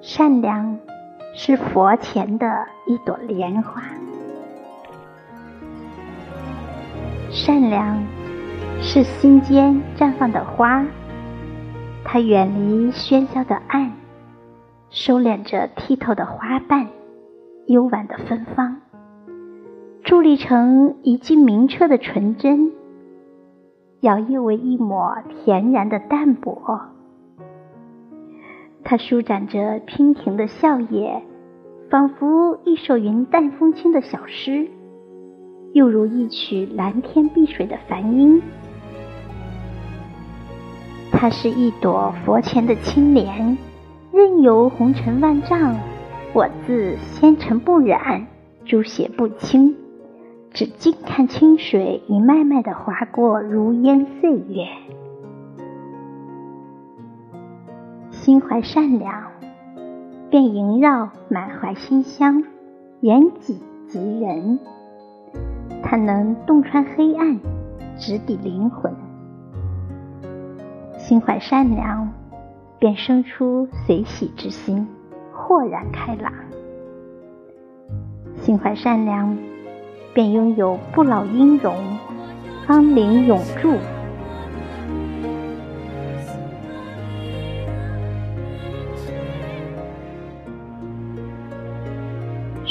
善良是佛前的一朵莲花。善良是心间绽放的花，它远离喧嚣的暗，收敛着剔透的花瓣，幽婉的芬芳，伫立成一句明澈的纯真，摇曳为一抹恬然的淡泊。它舒展着娉婷的笑靥，仿佛一首云淡风轻的小诗。又如一曲蓝天碧水的梵音，它是一朵佛前的青莲，任由红尘万丈，我自纤尘不染，朱血不侵，只静看清水一脉脉的划过如烟岁月。心怀善良，便萦绕满怀馨香，缘己及人。它能洞穿黑暗，直抵灵魂。心怀善良，便生出随喜之心，豁然开朗。心怀善良，便拥有不老音容，芳龄永驻。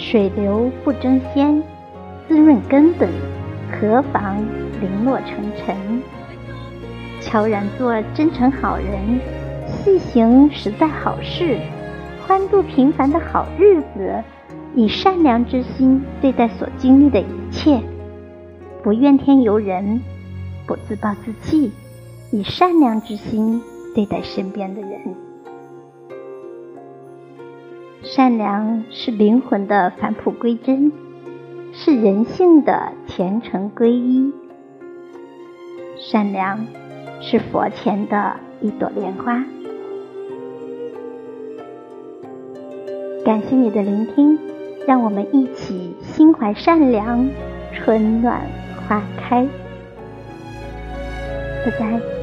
水流不争先。滋润根本，何妨零落成尘？悄然做真诚好人，细行实在好事，欢度平凡的好日子，以善良之心对待所经历的一切，不怨天尤人，不自暴自弃，以善良之心对待身边的人。善良是灵魂的返璞归真。是人性的虔诚皈依，善良是佛前的一朵莲花。感谢你的聆听，让我们一起心怀善良，春暖花开。拜拜。